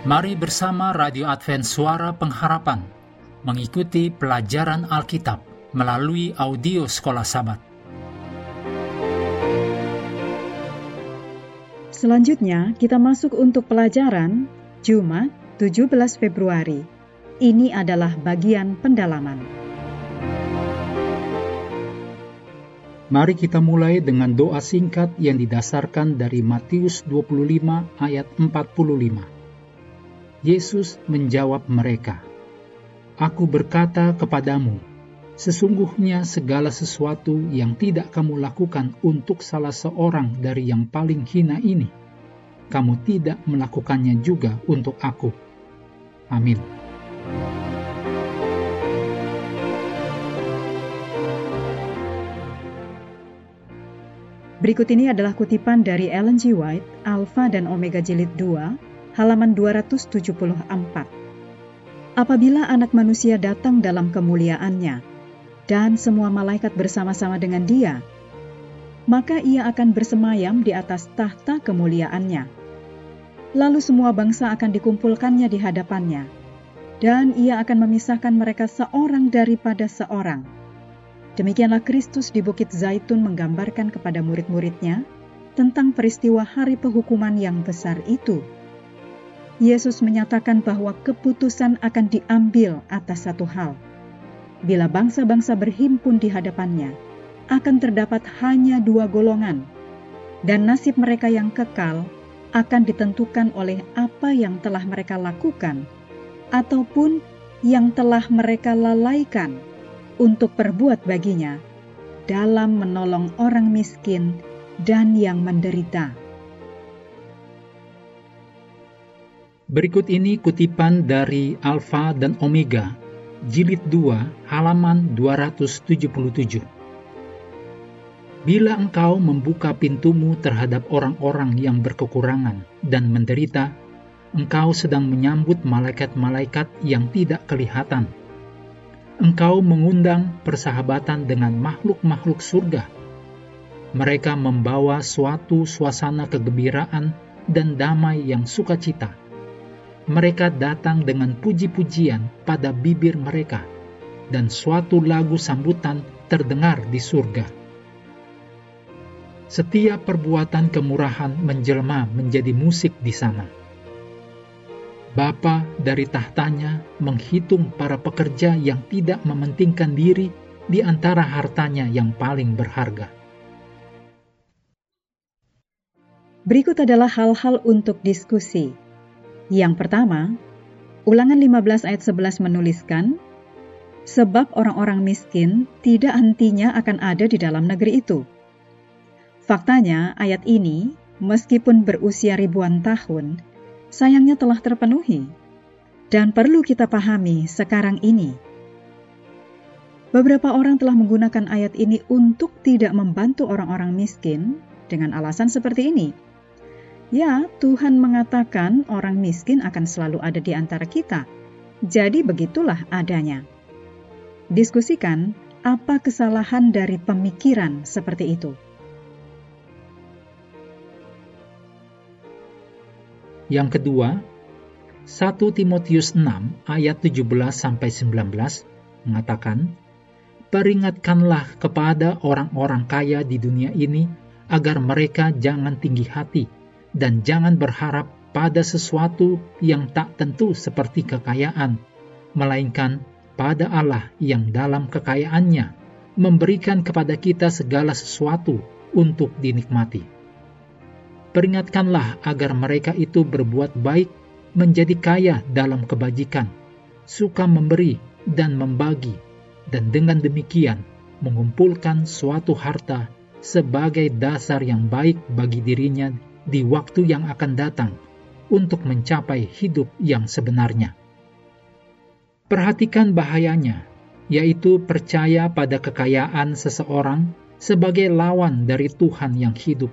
Mari bersama Radio Advent Suara Pengharapan mengikuti pelajaran Alkitab melalui audio Sekolah Sabat. Selanjutnya, kita masuk untuk pelajaran Jumat 17 Februari. Ini adalah bagian pendalaman. Mari kita mulai dengan doa singkat yang didasarkan dari Matius 25 ayat 45. Yesus menjawab mereka, Aku berkata kepadamu, sesungguhnya segala sesuatu yang tidak kamu lakukan untuk salah seorang dari yang paling hina ini, kamu tidak melakukannya juga untuk aku. Amin. Berikut ini adalah kutipan dari Ellen G. White, Alpha dan Omega Jilid 2, halaman 274. Apabila anak manusia datang dalam kemuliaannya, dan semua malaikat bersama-sama dengan dia, maka ia akan bersemayam di atas tahta kemuliaannya. Lalu semua bangsa akan dikumpulkannya di hadapannya, dan ia akan memisahkan mereka seorang daripada seorang. Demikianlah Kristus di Bukit Zaitun menggambarkan kepada murid-muridnya tentang peristiwa hari penghukuman yang besar itu Yesus menyatakan bahwa keputusan akan diambil atas satu hal. Bila bangsa-bangsa berhimpun di hadapannya, akan terdapat hanya dua golongan, dan nasib mereka yang kekal akan ditentukan oleh apa yang telah mereka lakukan ataupun yang telah mereka lalaikan untuk perbuat baginya dalam menolong orang miskin dan yang menderita. Berikut ini kutipan dari Alfa dan Omega, jilid 2, halaman 277. Bila engkau membuka pintumu terhadap orang-orang yang berkekurangan dan menderita, engkau sedang menyambut malaikat-malaikat yang tidak kelihatan. Engkau mengundang persahabatan dengan makhluk-makhluk surga. Mereka membawa suatu suasana kegembiraan dan damai yang sukacita mereka datang dengan puji-pujian pada bibir mereka, dan suatu lagu sambutan terdengar di surga. Setiap perbuatan kemurahan menjelma menjadi musik di sana. Bapa dari tahtanya menghitung para pekerja yang tidak mementingkan diri di antara hartanya yang paling berharga. Berikut adalah hal-hal untuk diskusi. Yang pertama, Ulangan 15 ayat 11 menuliskan, Sebab orang-orang miskin tidak hentinya akan ada di dalam negeri itu. Faktanya, ayat ini, meskipun berusia ribuan tahun, sayangnya telah terpenuhi. Dan perlu kita pahami sekarang ini. Beberapa orang telah menggunakan ayat ini untuk tidak membantu orang-orang miskin dengan alasan seperti ini Ya, Tuhan mengatakan orang miskin akan selalu ada di antara kita. Jadi begitulah adanya. Diskusikan apa kesalahan dari pemikiran seperti itu. Yang kedua, 1 Timotius 6 ayat 17 sampai 19 mengatakan, "Peringatkanlah kepada orang-orang kaya di dunia ini agar mereka jangan tinggi hati." Dan jangan berharap pada sesuatu yang tak tentu seperti kekayaan, melainkan pada Allah yang dalam kekayaannya memberikan kepada kita segala sesuatu untuk dinikmati. Peringatkanlah agar mereka itu berbuat baik, menjadi kaya dalam kebajikan, suka memberi dan membagi, dan dengan demikian mengumpulkan suatu harta sebagai dasar yang baik bagi dirinya di waktu yang akan datang untuk mencapai hidup yang sebenarnya. Perhatikan bahayanya, yaitu percaya pada kekayaan seseorang sebagai lawan dari Tuhan yang hidup.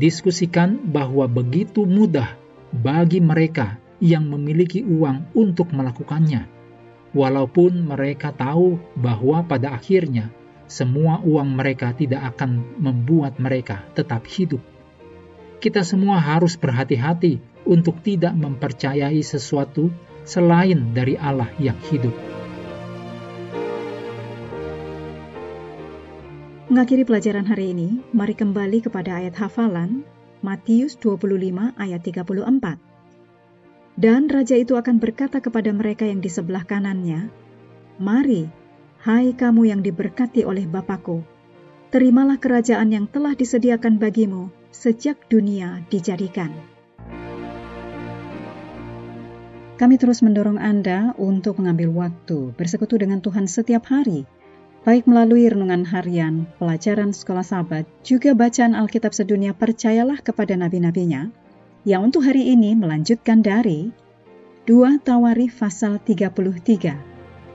Diskusikan bahwa begitu mudah bagi mereka yang memiliki uang untuk melakukannya, walaupun mereka tahu bahwa pada akhirnya semua uang mereka tidak akan membuat mereka tetap hidup kita semua harus berhati-hati untuk tidak mempercayai sesuatu selain dari Allah yang hidup. Mengakhiri pelajaran hari ini, mari kembali kepada ayat hafalan Matius 25 ayat 34. Dan raja itu akan berkata kepada mereka yang di sebelah kanannya, Mari, hai kamu yang diberkati oleh Bapakku, terimalah kerajaan yang telah disediakan bagimu sejak dunia dijadikan. Kami terus mendorong Anda untuk mengambil waktu bersekutu dengan Tuhan setiap hari, baik melalui renungan harian, pelajaran sekolah sahabat, juga bacaan Alkitab sedunia percayalah kepada nabi-nabinya, yang untuk hari ini melanjutkan dari 2 Tawarikh pasal 33.